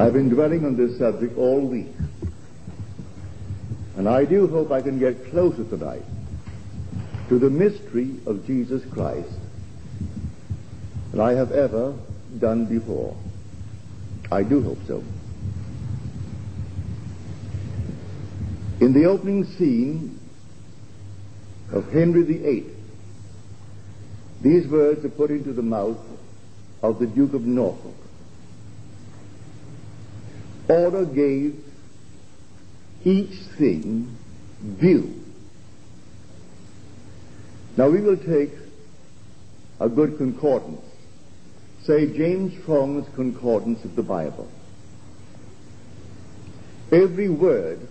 I've been dwelling on this subject all week. And I do hope I can get closer tonight to the mystery of Jesus Christ than I have ever done before. I do hope so. In the opening scene of Henry VIII, these words are put into the mouth of the Duke of Norfolk. Order gave each thing due. Now we will take a good concordance, say James Strong's concordance of the Bible. Every word,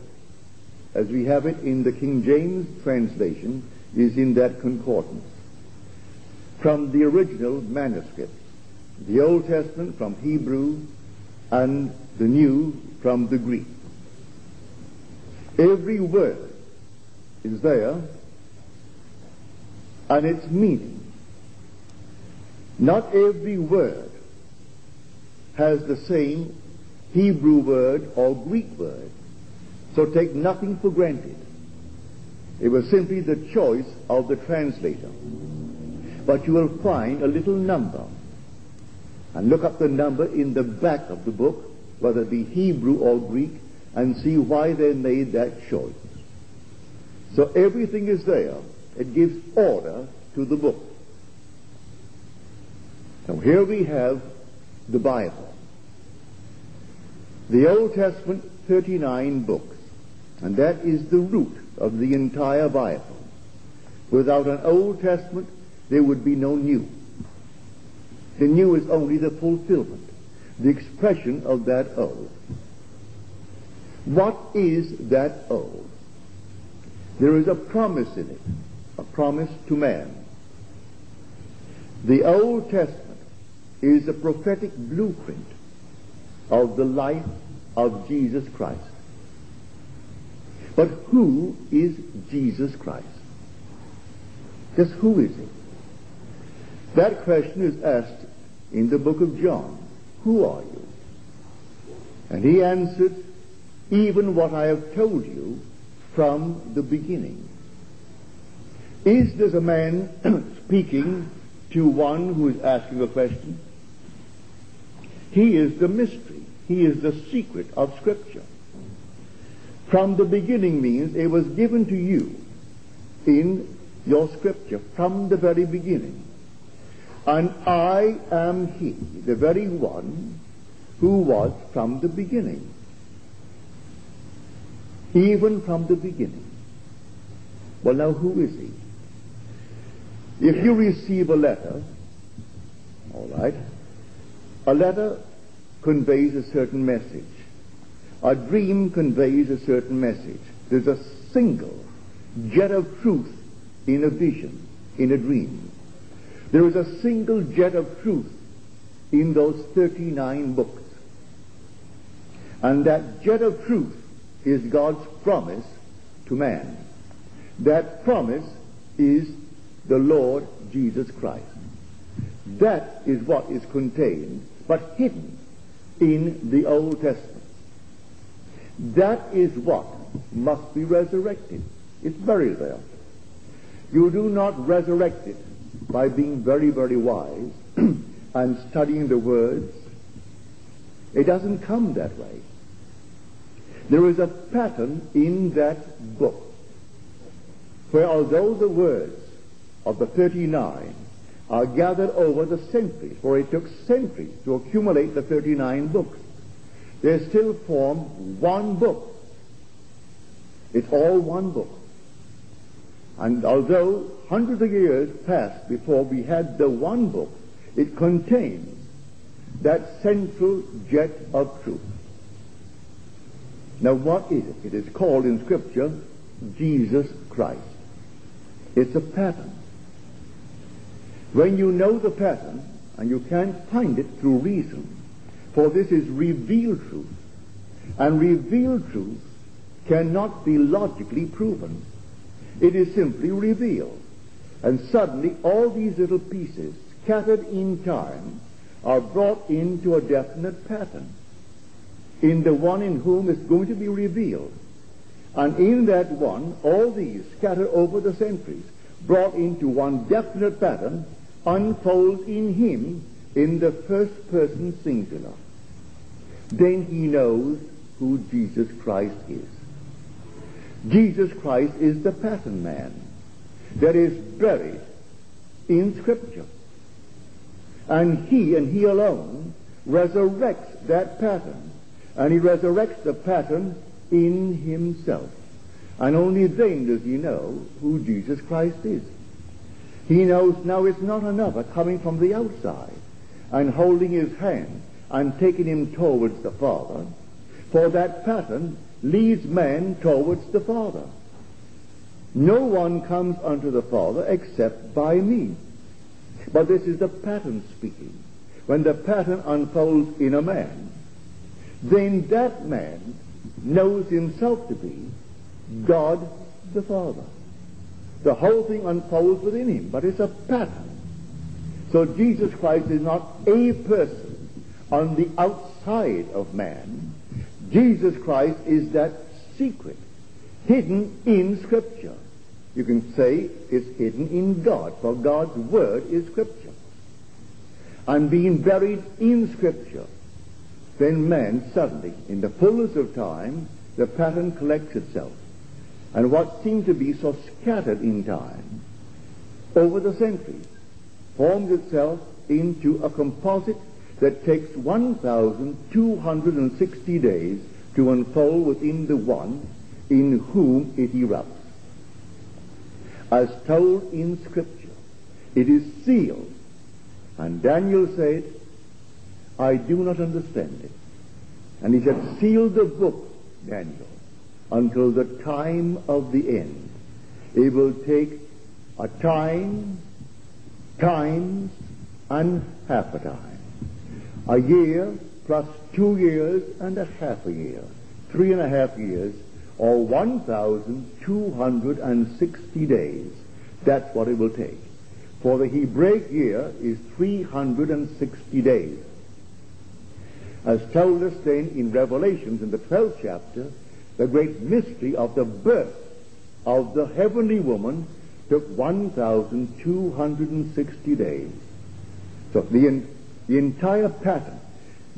as we have it in the King James translation, is in that concordance. From the original manuscript, the Old Testament from Hebrew and the New from the Greek. Every word is there and its meaning. Not every word has the same Hebrew word or Greek word. So take nothing for granted. It was simply the choice of the translator. But you will find a little number. And look up the number in the back of the book, whether it be Hebrew or Greek, and see why they made that choice. So everything is there. It gives order to the book. Now here we have the Bible. The Old Testament, 39 books. And that is the root of the entire Bible. Without an Old Testament, there would be no New. The New is only the fulfillment, the expression of that Old. What is that old? There is a promise in it, a promise to man. The Old Testament is a prophetic blueprint of the life of Jesus Christ. But who is Jesus Christ? Just who is he? That question is asked in the book of John. Who are you? And he answered, even what I have told you from the beginning. Is this a man speaking to one who is asking a question? He is the mystery. He is the secret of Scripture. From the beginning means it was given to you in your Scripture from the very beginning. And I am He, the very one who was from the beginning even from the beginning. Well, now who is he? If you receive a letter, all right, a letter conveys a certain message. A dream conveys a certain message. There's a single jet of truth in a vision, in a dream. There is a single jet of truth in those 39 books. And that jet of truth is God's promise to man. That promise is the Lord Jesus Christ. That is what is contained, but hidden in the Old Testament. That is what must be resurrected. It's buried there. You do not resurrect it by being very, very wise and studying the words. It doesn't come that way. There is a pattern in that book where although the words of the 39 are gathered over the centuries, for it took centuries to accumulate the 39 books, they still form one book. It's all one book. And although hundreds of years passed before we had the one book, it contains that central jet of truth. Now what is it? It is called in Scripture Jesus Christ. It's a pattern. When you know the pattern, and you can't find it through reason, for this is revealed truth, And revealed truth cannot be logically proven. It is simply revealed. And suddenly all these little pieces, scattered in time, are brought into a definite pattern in the one in whom it's going to be revealed. And in that one, all these scattered over the centuries, brought into one definite pattern, unfolds in him in the first person singular. Then he knows who Jesus Christ is. Jesus Christ is the pattern man that is buried in Scripture. And he and he alone resurrects that pattern. And he resurrects the pattern in himself. And only then does he know who Jesus Christ is. He knows now it's not another coming from the outside and holding his hand and taking him towards the Father, for that pattern leads man towards the Father. No one comes unto the Father except by me. But this is the pattern speaking. When the pattern unfolds in a man, then that man knows himself to be God the Father. The whole thing unfolds within him, but it's a pattern. So Jesus Christ is not a person on the outside of man. Jesus Christ is that secret hidden in Scripture. You can say it's hidden in God, for God's Word is Scripture. And being buried in Scripture, then man suddenly, in the fullness of time, the pattern collects itself. And what seemed to be so scattered in time, over the centuries, forms itself into a composite that takes 1,260 days to unfold within the one in whom it erupts. As told in Scripture, it is sealed. And Daniel said, I do not understand it. And he said, seal the book, Daniel, until the time of the end. It will take a time, times, and half a time. A year plus two years and a half a year. Three and a half years, or 1,260 days. That's what it will take. For the Hebraic year is 360 days. As told us then in Revelations in the 12th chapter, the great mystery of the birth of the heavenly woman took 1,260 days. So the, the entire pattern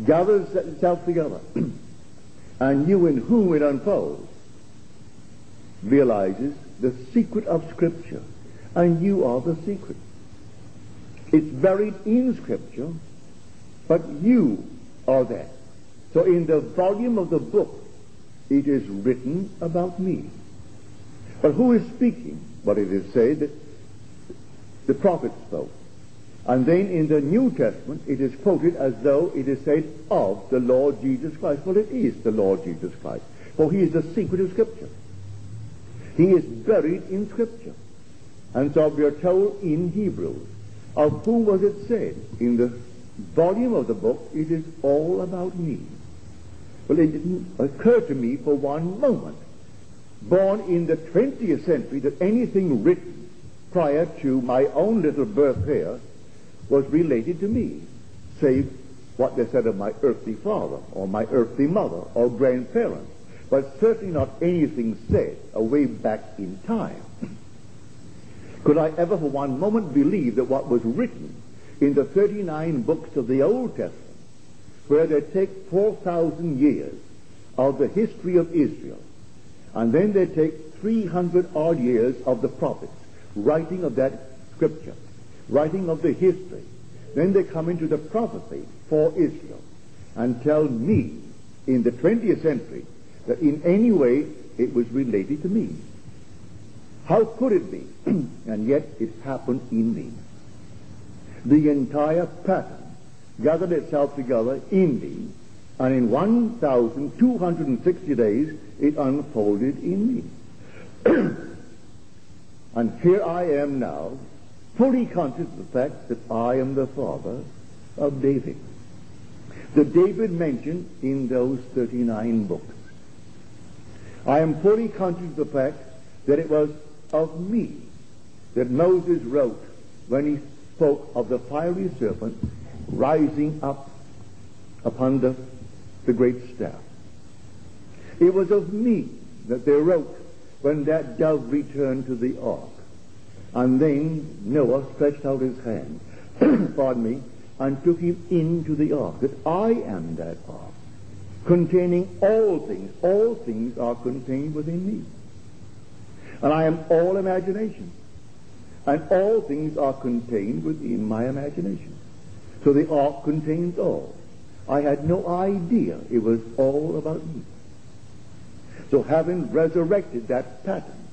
gathers itself together, and you in whom it unfolds realizes the secret of Scripture, and you are the secret. It's buried in Scripture, but you are that. So in the volume of the book, it is written about me. But who is speaking? But it is said that the prophet spoke. And then in the New Testament, it is quoted as though it is said of the Lord Jesus Christ. Well, it is the Lord Jesus Christ. For he is the secret of Scripture. He is buried in Scripture. And so we are told in Hebrews, of whom was it said? In the volume of the book, it is all about me. Well, it didn't occur to me for one moment, born in the 20th century, that anything written prior to my own little birth here was related to me, save what they said of my earthly father or my earthly mother or grandparents but certainly not anything said away back in time. Could I ever for one moment believe that what was written in the 39 books of the Old Testament, where they take 4,000 years of the history of Israel, and then they take 300 odd years of the prophets, writing of that scripture, writing of the history, then they come into the prophecy for Israel and tell me in the 20th century that in any way it was related to me. How could it be? and yet it happened in me. The entire pattern gathered itself together in me, and in 1,260 days it unfolded in me. and here I am now, fully conscious of the fact that I am the father of David. The David mentioned in those 39 books. I am fully conscious of the fact that it was of me that Moses wrote when he spoke of the fiery serpent rising up upon the, the great staff. It was of me that they wrote when that dove returned to the ark. And then Noah stretched out his hand, pardon me, and took him into the ark, that I am that ark, containing all things. All things are contained within me. And I am all imagination. And all things are contained within my imagination. So the ark contains all. I had no idea it was all about me. So having resurrected that pattern,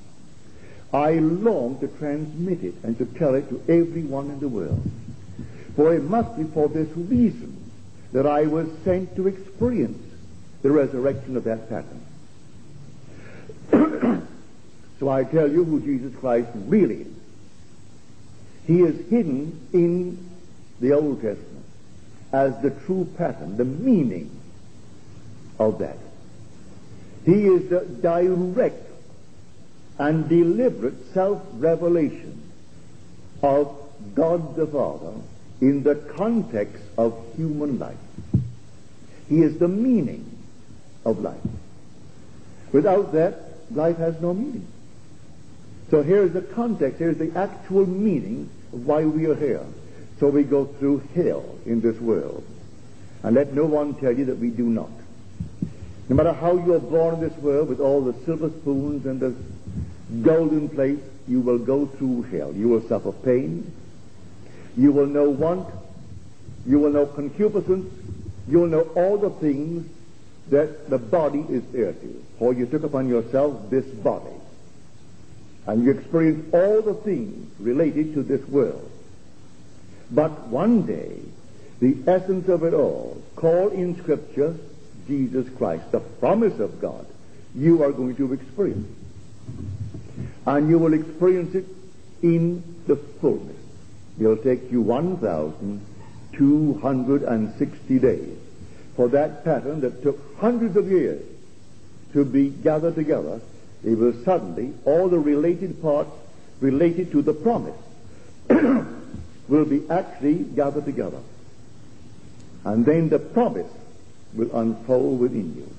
I long to transmit it and to tell it to everyone in the world. For it must be for this reason that I was sent to experience the resurrection of that pattern. so I tell you who Jesus Christ really is. He is hidden in the Old Testament as the true pattern, the meaning of that. He is the direct and deliberate self-revelation of God the Father in the context of human life. He is the meaning of life. Without that, life has no meaning. So here's the context, here's the actual meaning of why we are here. So we go through hell in this world. And let no one tell you that we do not. No matter how you are born in this world with all the silver spoons and the golden plates, you will go through hell. You will suffer pain. You will know want. You will know concupiscence. You will know all the things that the body is heir to. For you took upon yourself this body. And you experience all the things related to this world. But one day, the essence of it all, called in Scripture Jesus Christ, the promise of God, you are going to experience. And you will experience it in the fullness. It'll take you 1,260 days for that pattern that took hundreds of years to be gathered together. It will suddenly, all the related parts related to the promise will be actually gathered together. And then the promise will unfold within you.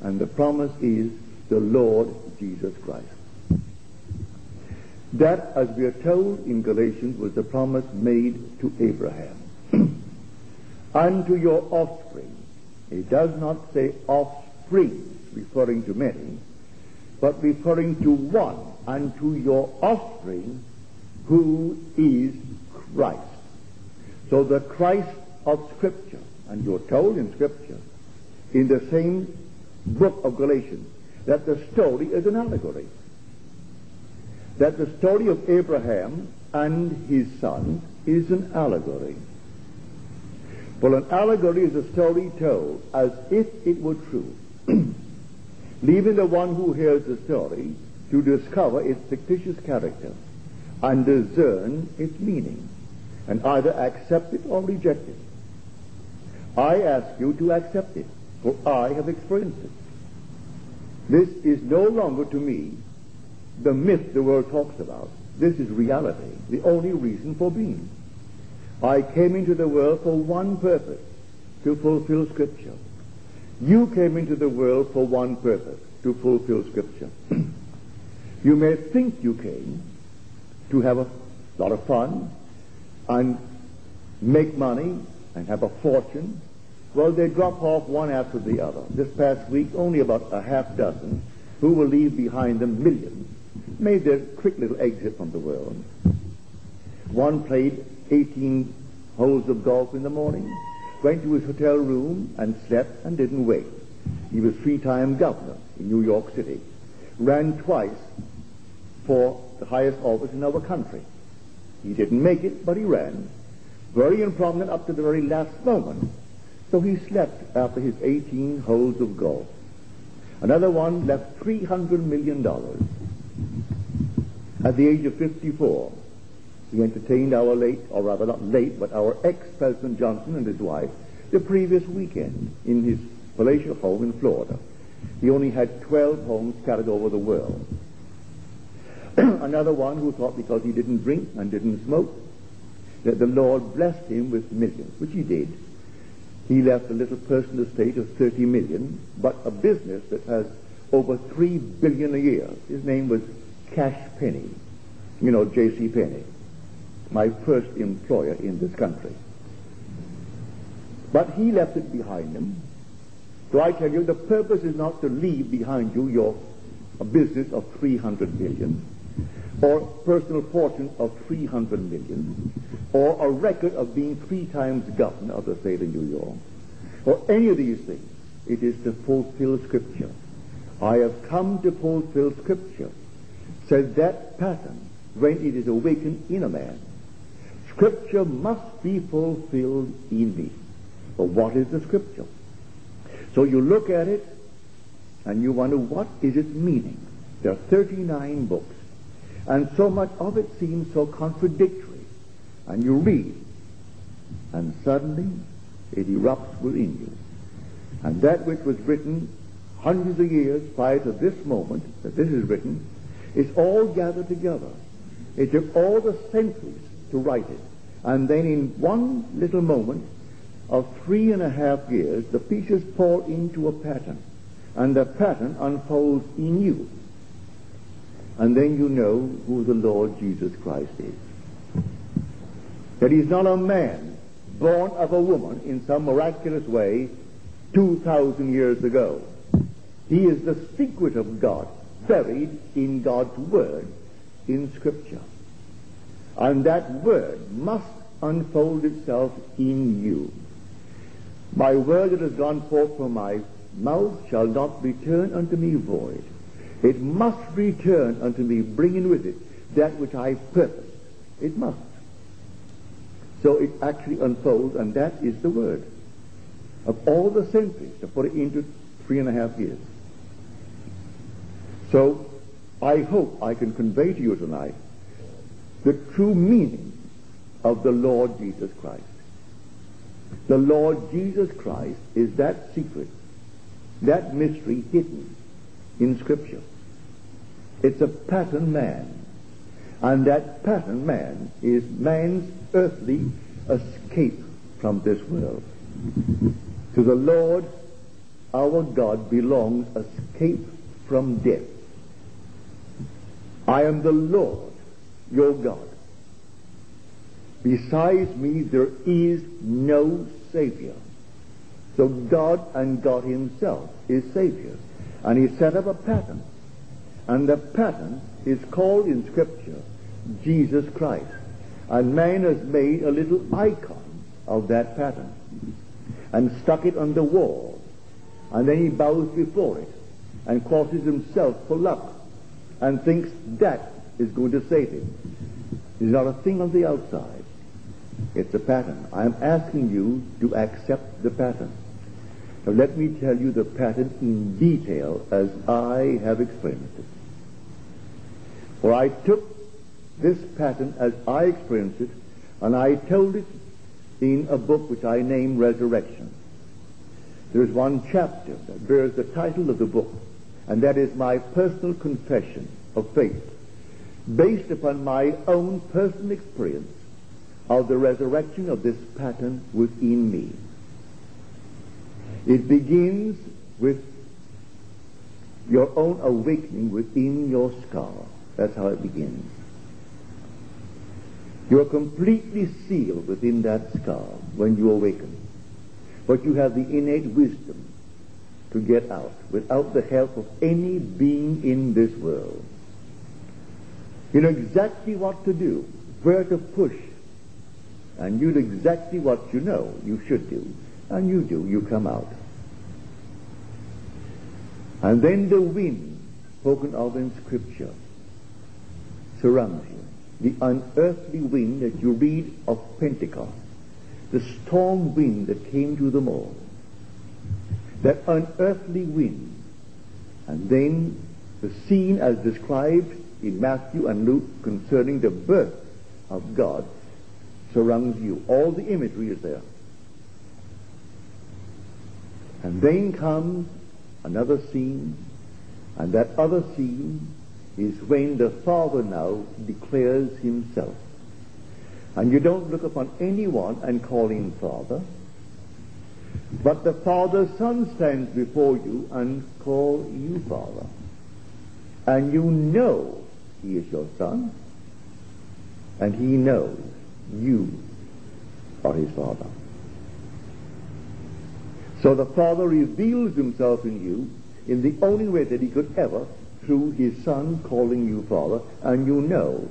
And the promise is the Lord Jesus Christ. That, as we are told in Galatians, was the promise made to Abraham. Unto your offspring. It does not say offspring, referring to many, but referring to one, unto your offspring, who is Christ. So the Christ of Scripture, and you're told in Scripture, in the same book of Galatians, that the story is an allegory. That the story of Abraham and his son is an allegory. Well, an allegory is a story told as if it were true, leaving the one who hears the story to discover its fictitious character and discern its meaning and either accept it or reject it. I ask you to accept it, for I have experienced it. This is no longer to me the myth the world talks about. This is reality, the only reason for being. I came into the world for one purpose, to fulfill Scripture. You came into the world for one purpose, to fulfill Scripture. you may think you came to have a lot of fun, and make money and have a fortune, well, they drop off one after the other. This past week, only about a half dozen who will leave behind them millions made their quick little exit from the world. One played 18 holes of golf in the morning, went to his hotel room and slept and didn't wake. He was three-time governor in New York City, ran twice for the highest office in our country. He didn't make it, but he ran. Very improvident up to the very last moment. So he slept after his 18 holes of golf. Another one left $300 million. At the age of 54, he entertained our late, or rather not late, but our ex-President Johnson and his wife. the previous weekend in his palatial home in Florida. He only had 12 homes scattered over the world. Another one who thought because he didn't drink and didn't smoke that the Lord blessed him with millions, which he did. He left a little personal estate of 30 million, but a business that has over 3 billion a year. His name was Cash Penney. You know, J.C. Penney, my first employer in this country. But he left it behind him. So I tell you, the purpose is not to leave behind you your business of 300 million or personal fortune of 300 million, or a record of being three times governor of the state of New York, or any of these things. It is to fulfill Scripture. I have come to fulfill Scripture. Says that pattern when it is awakened in a man. Scripture must be fulfilled in me. But what is the Scripture? So you look at it and you wonder what is its meaning. There are 39 books. And so much of it seems so contradictory. And you read, and suddenly it erupts within you. And that which was written hundreds of years prior to this moment that this is written is all gathered together. It took all the centuries to write it. And then in one little moment of three and a half years, the pieces fall into a pattern. And the pattern unfolds in you. And then you know who the Lord Jesus Christ is. That he's not a man born of a woman in some miraculous way 2,000 years ago. He is the secret of God, buried in God's Word in Scripture. And that Word must unfold itself in you. My word that has gone forth from my mouth shall not return unto me void it must return unto me, bringing with it that which I purpose. It must. So it actually unfolds, and that is the word. Of all the centuries, to put it into three and a half years. So I hope I can convey to you tonight the true meaning of the Lord Jesus Christ. The Lord Jesus Christ is that secret, that mystery hidden in Scripture. It's a pattern man. And that pattern man is man's earthly escape from this world. To the Lord our God belongs escape from death. I am the Lord your God. Besides me there is no Savior. So God and God himself is Savior. And he set up a pattern and the pattern is called in Scripture Jesus Christ. And man has made a little icon of that pattern and stuck it on the wall. And then he bows before it and crosses himself for luck and thinks that is going to save him. It's not a thing on the outside. It's a pattern. I'm asking you to accept the pattern. Now let me tell you the pattern in detail as I have experienced it. For I took this pattern as I experienced it, and I told it in a book which I named Resurrection. There is one chapter that bears the title of the book, and that is my personal confession of faith, based upon my own personal experience of the resurrection of this pattern within me. It begins with your own awakening within your skull. That's how it begins. You are completely sealed within that skull when you awaken. But you have the innate wisdom to get out without the help of any being in this world. You know exactly what to do, where to push, and you do exactly what you know you should do, and you do, you come out. And then the wind spoken of in Scripture surrounds you. The unearthly wind that you read of Pentecost. The storm wind that came to them all. That unearthly wind. And then the scene as described in Matthew and Luke concerning the birth of God surrounds you. All the imagery is there. And then comes another scene, and that other scene is when the Father now declares himself. And you don't look upon anyone and call him Father, but the Father Son stands before you and call you Father. And you know he is your Son, and he knows you are his Father. So the Father reveals himself in you in the only way that he could ever through his Son calling you Father, and you know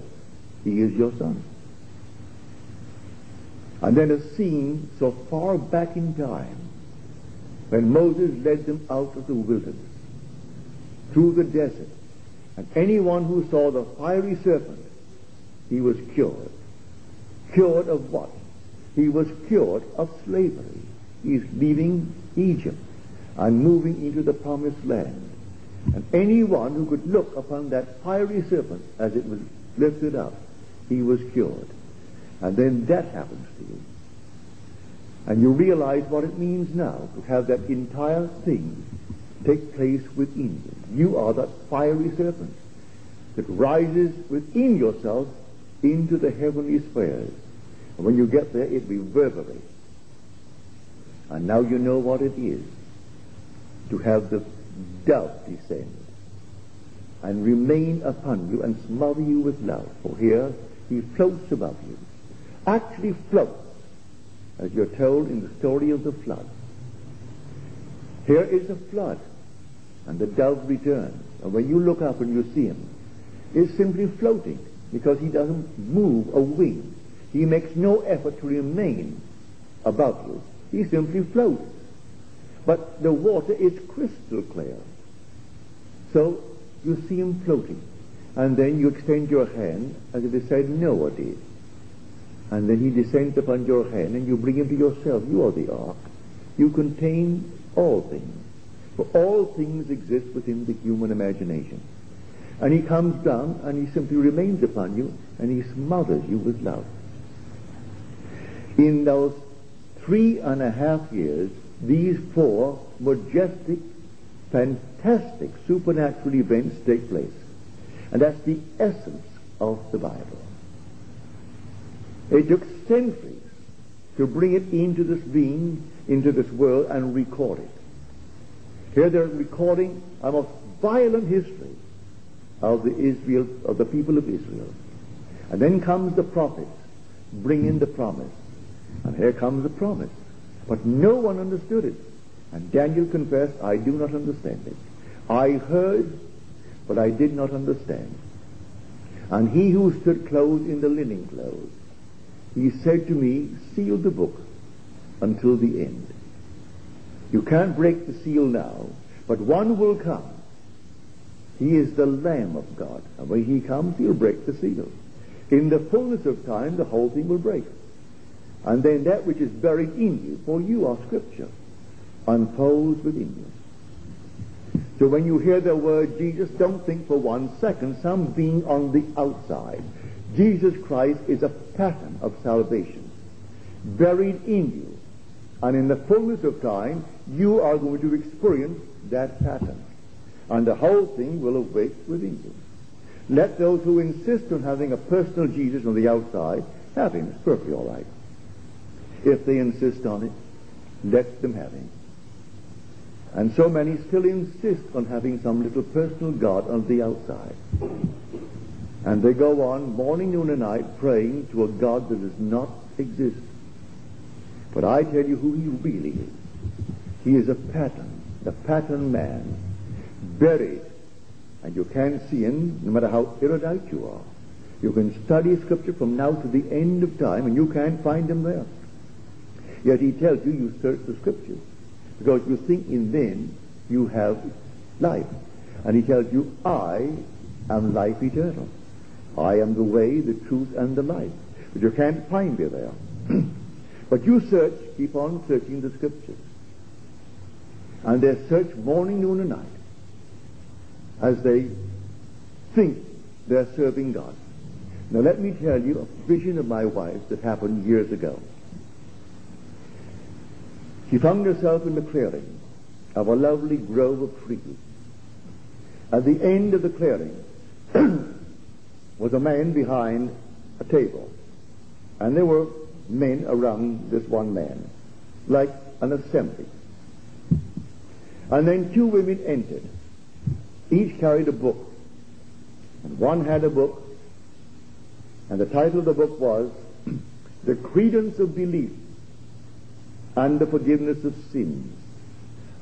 he is your Son. And then a scene so far back in time when Moses led them out of the wilderness through the desert, and anyone who saw the fiery serpent, he was cured. Cured of what? He was cured of slavery. He's leaving Egypt and moving into the promised land. And anyone who could look upon that fiery serpent as it was lifted up, he was cured. And then that happens to you. And you realize what it means now to have that entire thing take place within you. You are that fiery serpent that rises within yourself into the heavenly spheres. And when you get there, it reverberates. And now you know what it is to have the dove descend and remain upon you and smother you with love. For here he floats above you. Actually floats, as you're told in the story of the flood. Here is a flood, and the dove returns. And when you look up and you see him, he's simply floating because he doesn't move a wing. He makes no effort to remain above you. He simply floats. But the water is crystal clear. So you see him floating. And then you extend your hand as if to say, Noah did. And then he descends upon your hand and you bring him to yourself. You are the ark. You contain all things. For all things exist within the human imagination. And he comes down and he simply remains upon you and he smothers you with love. In those three and a half years, these four majestic, fantastic supernatural events take place. And that's the essence of the Bible. It took centuries to bring it into this being, into this world, and record it. Here they're recording a most violent history of the Israel, of the people of Israel. And then comes the prophets, bringing the promise. And here comes the promise. But no one understood it. And Daniel confessed, I do not understand it. I heard, but I did not understand. And he who stood clothed in the linen clothes, he said to me, seal the book until the end. You can't break the seal now, but one will come. He is the Lamb of God. And when he comes, he'll break the seal. In the fullness of time, the whole thing will break. And then that which is buried in you, for you are Scripture, unfolds within you. So when you hear the word Jesus, don't think for one second some being on the outside. Jesus Christ is a pattern of salvation, buried in you. And in the fullness of time, you are going to experience that pattern. And the whole thing will awake within you. Let those who insist on having a personal Jesus on the outside have him. It's perfectly all right. If they insist on it, let them have him. And so many still insist on having some little personal God on the outside. And they go on morning, noon, and night praying to a God that does not exist. But I tell you who he really is. He is a pattern, the pattern man, buried. And you can't see him no matter how erudite you are. You can study Scripture from now to the end of time and you can't find him there. Yet he tells you, you search the scriptures. Because you think in them you have life. And he tells you, I am life eternal. I am the way, the truth, and the life. But you can't find me there. but you search, keep on searching the scriptures. And they search morning, noon, and night as they think they're serving God. Now let me tell you a vision of my wife that happened years ago. She found herself in the clearing, of a lovely grove of trees. At the end of the clearing was a man behind a table. And there were men around this one man, like an assembly. And then two women entered. Each carried a book. And one had a book, and the title of the book was The Credence of Belief and the Forgiveness of Sins,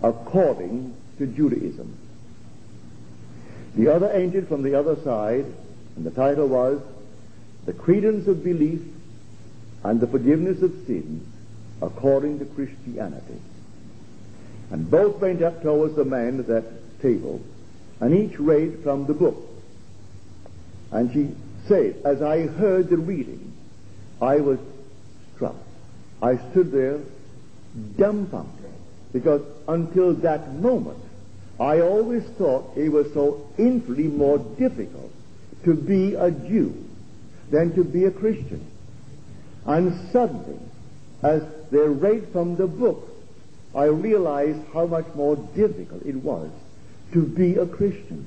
according to Judaism. The other angel from the other side, and the title was The Credence of Belief and the Forgiveness of Sins, according to Christianity. And both went up towards the man at that table, and each read from the book. And she said, as I heard the reading, I was struck. I stood there dumbfounded, because until that moment, I always thought it was so infinitely more difficult to be a Jew than to be a Christian. And suddenly, as they read from the book, I realized how much more difficult it was to be a Christian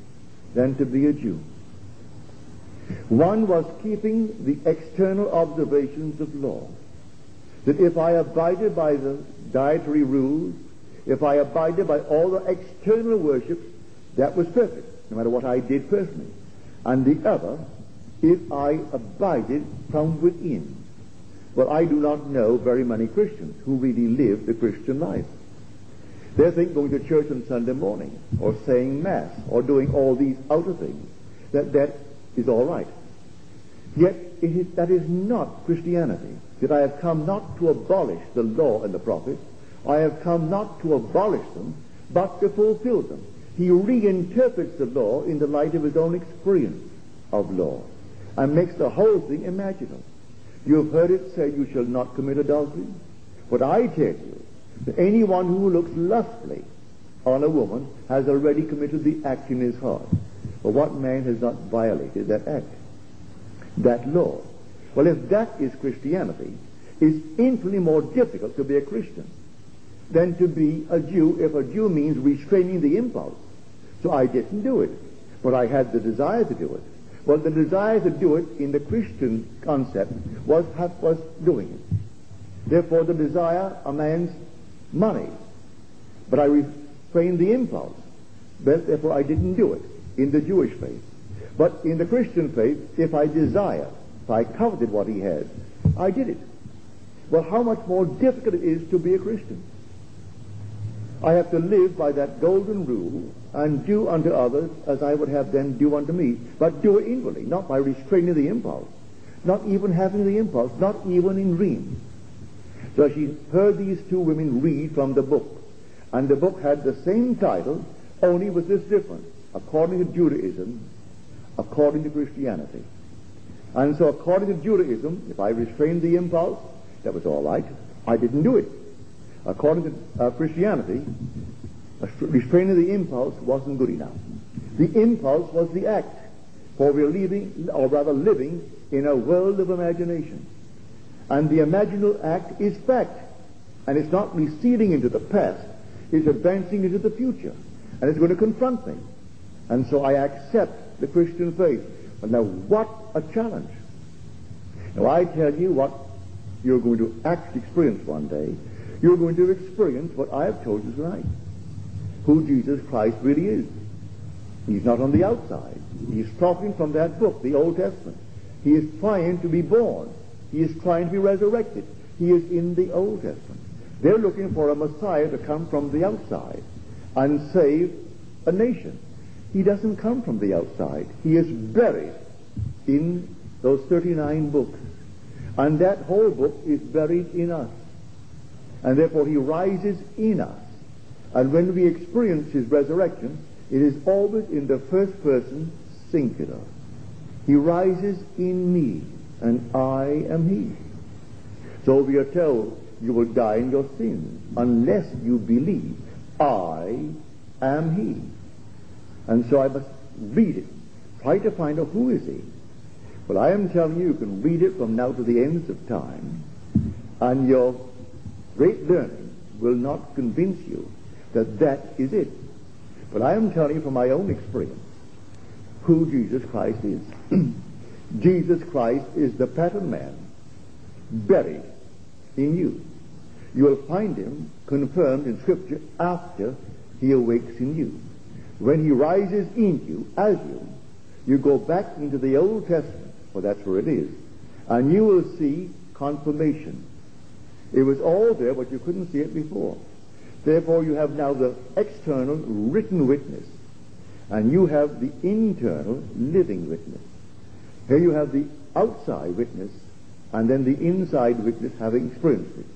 than to be a Jew. One was keeping the external observations of law. That if I abided by the dietary rules, if I abided by all the external worships, that was perfect, no matter what I did personally. And the other, if I abided from within. Well, I do not know very many Christians who really live the Christian life. They think going to church on Sunday morning, or saying Mass, or doing all these outer things, that that is all right. Yet is, that is not Christianity. That I have come not to abolish the law and the prophets, I have come not to abolish them, but to fulfill them. He reinterprets the law in the light of his own experience of law, and makes the whole thing imaginable. You have heard it said, You shall not commit adultery. But I tell you that anyone who looks lustfully on a woman has already committed the act in his heart. But what man has not violated that act? That law. Well, if that is Christianity, it's infinitely more difficult to be a Christian than to be a Jew if a Jew means restraining the impulse. So I didn't do it, but I had the desire to do it. Well, the desire to do it in the Christian concept was, was doing it. Therefore, the desire a man's money. But I restrained the impulse. Therefore, I didn't do it in the Jewish faith. But in the Christian faith, if I desire, I coveted what he had, I did it. Well, how much more difficult it is to be a Christian. I have to live by that golden rule and do unto others as I would have them do unto me, but do it inwardly, not by restraining the impulse, not even having the impulse, not even in dreams. So she heard these two women read from the book, and the book had the same title, only with this difference, according to Judaism, according to Christianity. And so according to Judaism, if I restrained the impulse, that was all right. I didn't do it. According to uh, Christianity, restraining the impulse wasn't good enough. The impulse was the act, for we're living, or rather living, in a world of imagination. And the imaginal act is fact. And it's not receding into the past, it's advancing into the future. And it's going to confront me. And so I accept the Christian faith. Now, what a challenge. Now, I tell you what you're going to actually experience one day. You're going to experience what I have told you tonight who Jesus Christ really is. He's not on the outside. He's talking from that book, the Old Testament. He is trying to be born. He is trying to be resurrected. He is in the Old Testament. They're looking for a Messiah to come from the outside and save a nation. He doesn't come from the outside. He is buried in those 39 books. And that whole book is buried in us. And therefore he rises in us. And when we experience his resurrection, it is always in the first person singular. He rises in me, and I am he. So we are told you will die in your sins unless you believe I am he. And so I must read it. Try to find out who is he. Well, I am telling you, you can read it from now to the ends of time, and your great learning will not convince you that that is it. But I am telling you from my own experience who Jesus Christ is. Jesus Christ is the pattern man buried in you. You will find him confirmed in Scripture after he awakes in you. When he rises in you, as you, you go back into the Old Testament, for that's where it is, and you will see confirmation. It was all there, but you couldn't see it before. Therefore, you have now the external written witness, and you have the internal living witness. Here you have the outside witness, and then the inside witness having experienced it.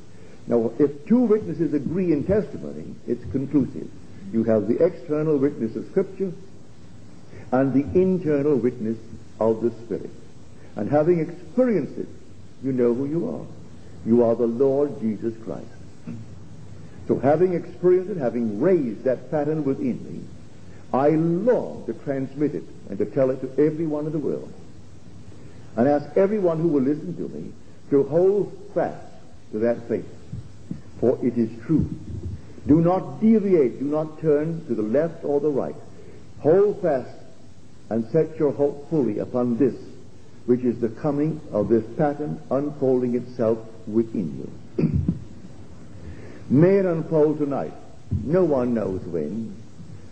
Now, if two witnesses agree in testimony, it's conclusive. You have the external witness of Scripture and the internal witness of the Spirit. And having experienced it, you know who you are. You are the Lord Jesus Christ. So having experienced it, having raised that pattern within me, I long to transmit it and to tell it to everyone in the world. And ask everyone who will listen to me to hold fast to that faith. For it is true. Do not deviate, do not turn to the left or the right. Hold fast and set your hope fully upon this, which is the coming of this pattern unfolding itself within you. May it unfold tonight. No one knows when.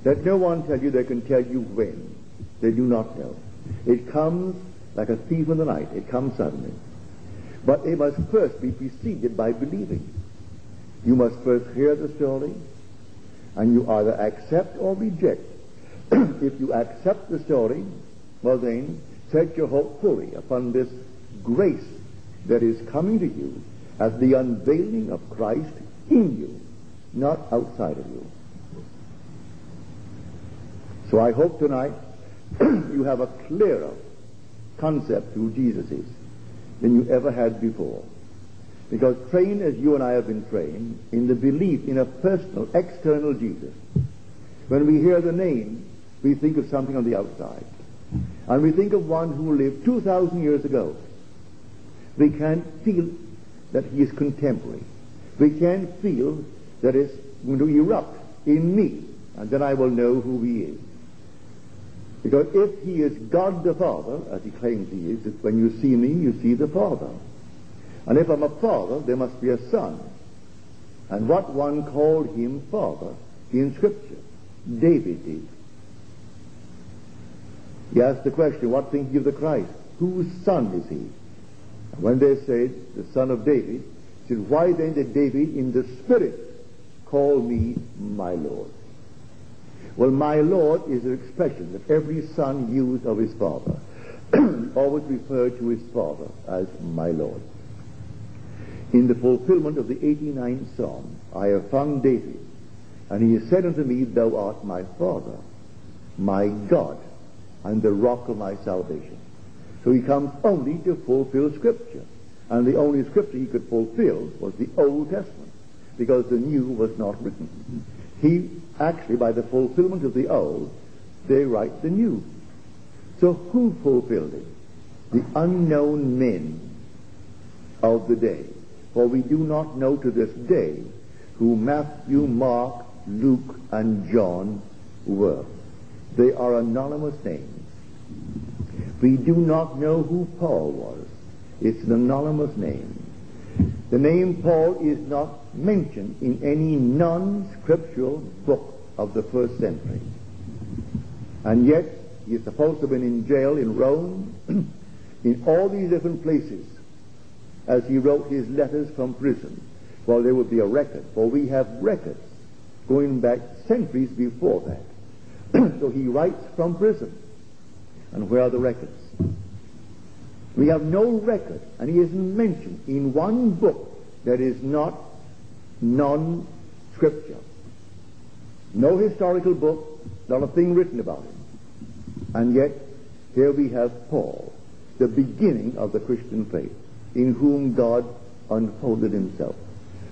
Let no one tell you they can tell you when. They do not know. It comes like a thief in the night. It comes suddenly. But it must first be preceded by believing. You must first hear the story, and you either accept or reject. if you accept the story, well then, set your hope fully upon this grace that is coming to you as the unveiling of Christ in you, not outside of you. So I hope tonight you have a clearer concept who Jesus is than you ever had before. Because trained as you and I have been trained in the belief in a personal, external Jesus, when we hear the name, we think of something on the outside. And we think of one who lived 2,000 years ago. We can't feel that he is contemporary. We can't feel that it's going to erupt in me, and then I will know who he is. Because if he is God the Father, as he claims he is, when you see me, you see the Father. And if I'm a father, there must be a son. And what one called him father in Scripture, David did. He asked the question, what think you of the Christ? Whose son is he? And when they said, the son of David, he said, why then did David in the Spirit call me my Lord? Well, my Lord is an expression that every son used of his father. always referred to his father as my Lord. In the fulfillment of the 89th Psalm, I have found David, and he has said unto me, Thou art my father, my God, and the rock of my salvation. So he comes only to fulfill Scripture. And the only Scripture he could fulfill was the Old Testament, because the New was not written. He actually, by the fulfillment of the Old, they write the New. So who fulfilled it? The unknown men of the day. For we do not know to this day who Matthew, Mark, Luke, and John were. They are anonymous names. We do not know who Paul was. It's an anonymous name. The name Paul is not mentioned in any non-scriptural book of the first century. And yet, he is supposed to have been in jail in Rome, in all these different places, as he wrote his letters from prison. Well, there would be a record, for we have records going back centuries before that. so he writes from prison. And where are the records? We have no record, and he isn't mentioned in one book that is not non-scripture. No historical book, not a thing written about him. And yet, here we have Paul, the beginning of the Christian faith, in whom God unfolded himself.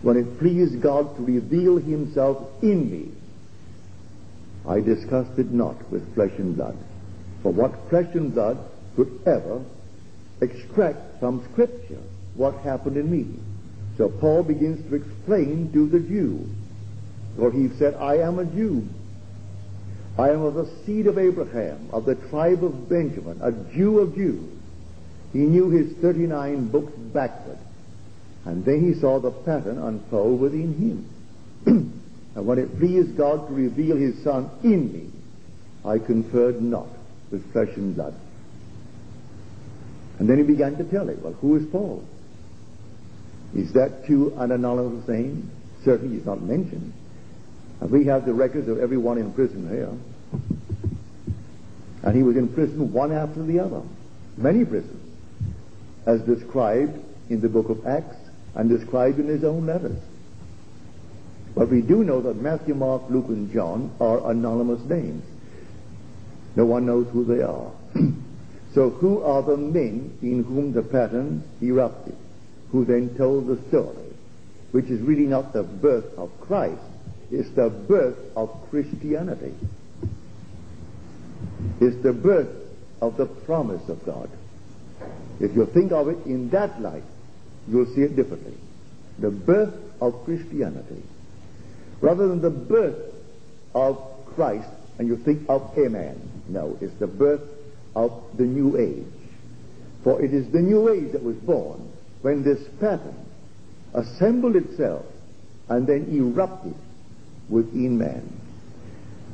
When it pleased God to reveal himself in me, I discussed it not with flesh and blood. For what flesh and blood could ever extract from Scripture what happened in me? So Paul begins to explain to the Jew For he said, I am a Jew. I am of the seed of Abraham, of the tribe of Benjamin, a Jew of Jews. He knew his 39 books backward. And then he saw the pattern unfold within him. and when it pleased God to reveal his Son in me, I conferred not with flesh and blood. And then he began to tell it. Well, who is Paul? Is that too an anonymous name? Certainly he's not mentioned. And we have the records of everyone in prison here. And he was in prison one after the other. Many prisons. As described in the book of Acts and described in his own letters. But we do know that Matthew, Mark, Luke, and John are anonymous names. No one knows who they are. so who are the men in whom the pattern erupted, who then told the story, which is really not the birth of Christ, it's the birth of Christianity. It's the birth of the promise of God. If you think of it in that light, you'll see it differently. The birth of Christianity. Rather than the birth of Christ, and you think of a man. No, it's the birth of the new age. For it is the new age that was born when this pattern assembled itself and then erupted within man.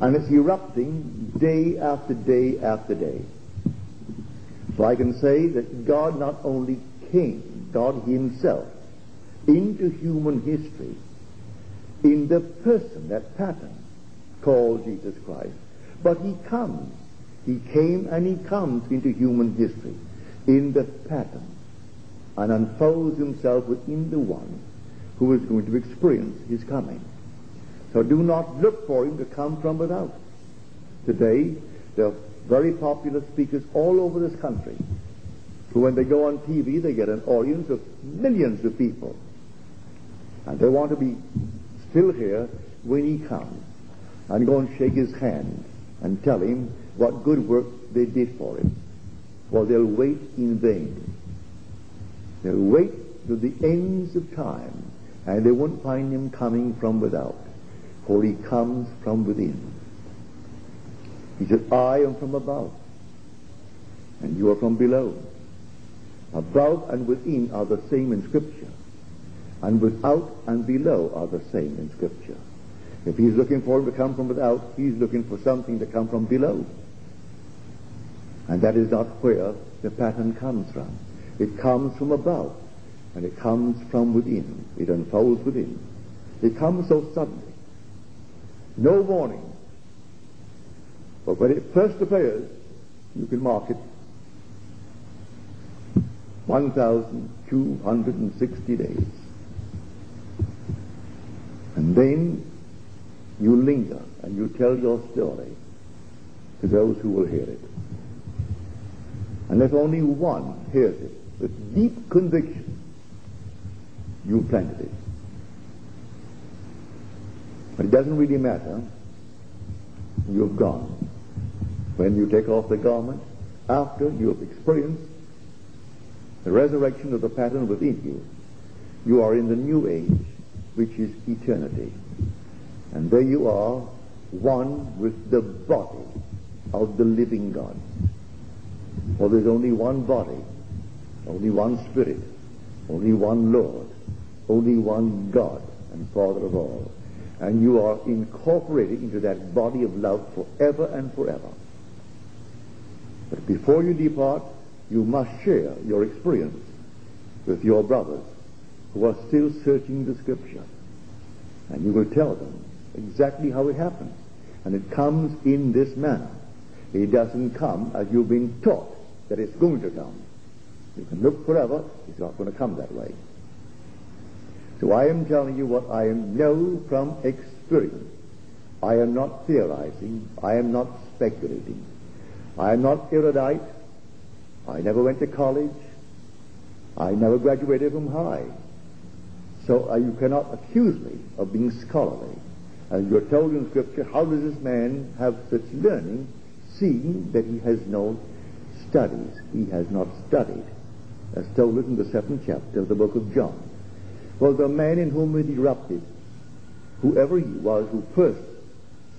And it's erupting day after day after day. So I can say that God not only came, God Himself, into human history in the person, that pattern, called Jesus Christ, but He comes. He came and He comes into human history in the pattern and unfolds Himself within the one who is going to experience His coming. So do not look for him to come from without. Today, there very popular speakers all over this country who, when they go on TV, they get an audience of millions of people. And they want to be still here when he comes and go and shake his hand and tell him what good work they did for him. For they'll wait in vain. They'll wait to the ends of time and they won't find him coming from without for he comes from within. He said, I am from above, and you are from below. Above and within are the same in Scripture, and without and below are the same in Scripture. If he's looking for him to come from without, he's looking for something to come from below. And that is not where the pattern comes from. It comes from above, and it comes from within. It unfolds within. It comes so suddenly no warning. But when it first appears, you can mark it 1,260 days. And then you linger and you tell your story to those who will hear it. And if only one hears it with deep conviction, you planted it. But it doesn't really matter. You've gone. When you take off the garment, after you have experienced the resurrection of the pattern within you, you are in the new age, which is eternity. And there you are, one with the body of the living God. For there's only one body, only one Spirit, only one Lord, only one God and Father of all and you are incorporated into that body of love forever and forever. But before you depart, you must share your experience with your brothers who are still searching the scripture. And you will tell them exactly how it happens. And it comes in this manner. It doesn't come as you've been taught that it's going to come. You can look forever, it's not going to come that way. So I am telling you what I know from experience. I am not theorizing. I am not speculating. I am not erudite. I never went to college. I never graduated from high. So uh, you cannot accuse me of being scholarly. And you're told in Scripture, how does this man have such learning, seeing that he has no studies? He has not studied. As told in the seventh chapter of the book of John. For the man in whom it erupted whoever he was who first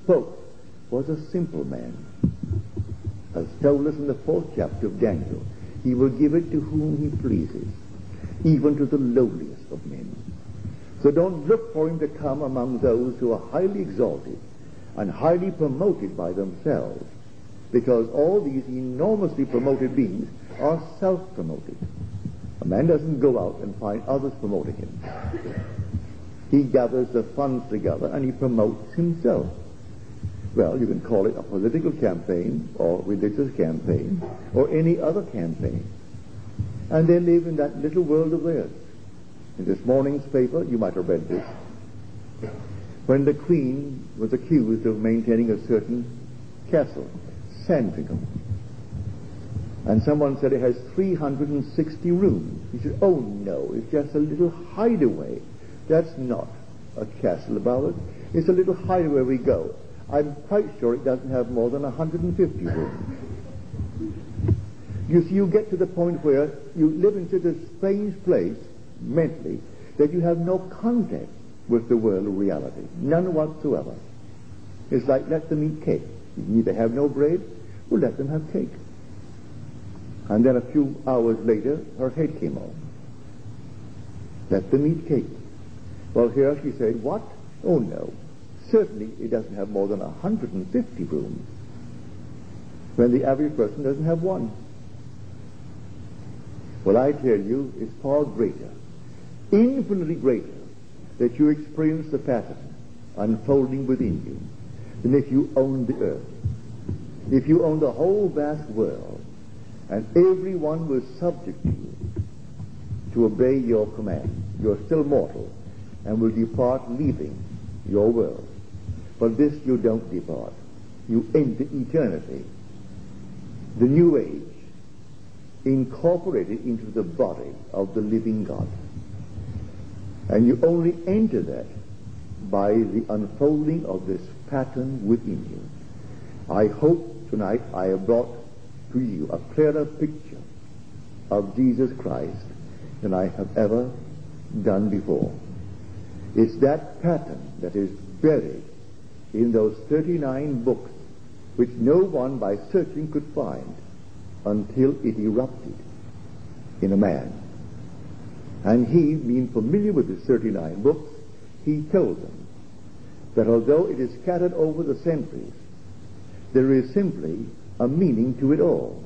spoke was a simple man. As told us in the fourth chapter of Daniel, he will give it to whom he pleases, even to the lowliest of men. So don't look for him to come among those who are highly exalted and highly promoted by themselves, because all these enormously promoted beings are self-promoted. A man doesn't go out and find others promoting him. He gathers the funds together and he promotes himself. Well, you can call it a political campaign or religious campaign or any other campaign. And they live in that little world of theirs. In this morning's paper, you might have read this, when the Queen was accused of maintaining a certain castle, Sandringham. And someone said it has 360 rooms. He said, oh no, it's just a little hideaway. That's not a castle about it. It's a little hideaway we go. I'm quite sure it doesn't have more than 150 rooms. You see, you get to the point where you live in such a strange place, mentally, that you have no contact with the world of reality. None whatsoever. It's like let them eat cake. You neither have no bread, or let them have cake. And then a few hours later, her head came off. Let them eat cake. Well, here she said, what? Oh, no. Certainly it doesn't have more than 150 rooms, when the average person doesn't have one. Well, I tell you, it's far greater, infinitely greater, that you experience the pattern unfolding within you than if you owned the earth. If you owned the whole vast world, and everyone was subject to you to obey your command, you're still mortal and will depart leaving your world. But this you don't depart. You enter eternity. The new age incorporated into the body of the living God. And you only enter that by the unfolding of this pattern within you. I hope tonight I have brought to you a clearer picture of Jesus Christ than I have ever done before. It's that pattern that is buried in those 39 books which no one by searching could find until it erupted in a man. And he, being familiar with the 39 books, he told them that although it is scattered over the centuries, there is simply a meaning to it all.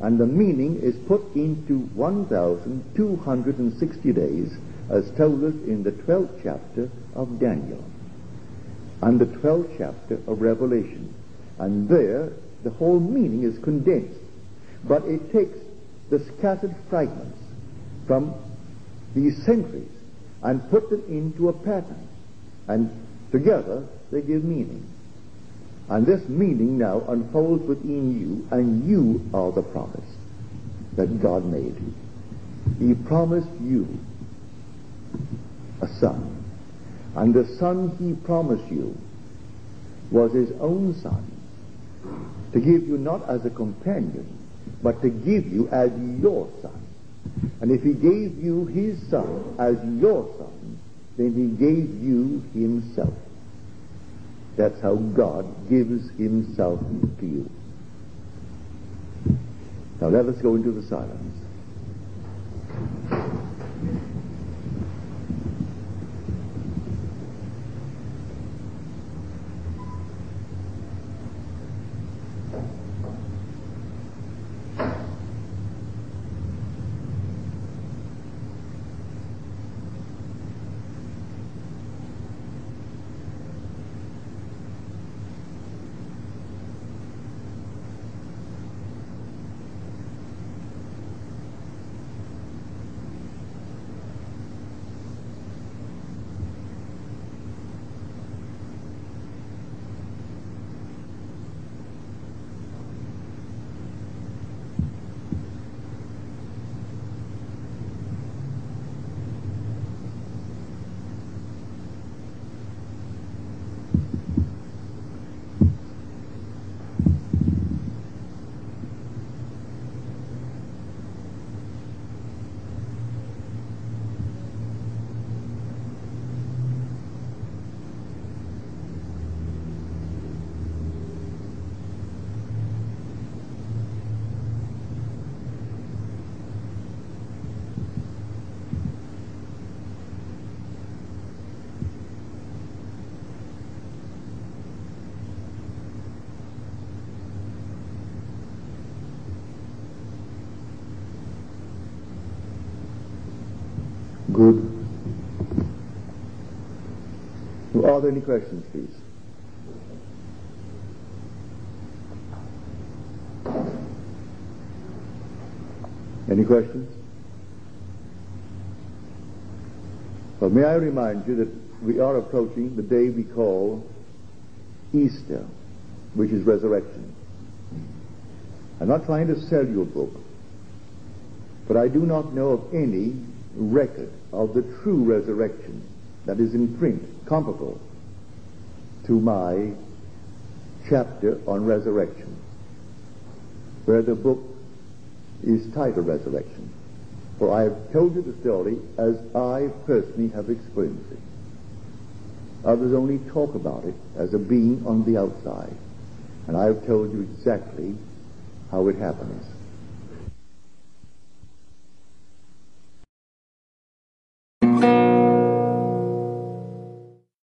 And the meaning is put into 1,260 days as told us in the 12th chapter of Daniel and the 12th chapter of Revelation. And there, the whole meaning is condensed. But it takes the scattered fragments from these centuries and put them into a pattern. And together, they give meaning. And this meaning now unfolds within you, and you are the promise that God made. He promised you a son. And the son he promised you was his own son to give you not as a companion, but to give you as your son. And if he gave you his son as your son, then he gave you himself. That's how God gives himself to you. Now let us go into the silence. Good. Are there any questions, please? Any questions? Well, may I remind you that we are approaching the day we call Easter, which is resurrection. I'm not trying to sell you a book, but I do not know of any record of the true resurrection that is in print comparable to my chapter on resurrection, where the book is titled Resurrection. For I have told you the story as I personally have experienced it. Others only talk about it as a being on the outside. And I have told you exactly how it happens.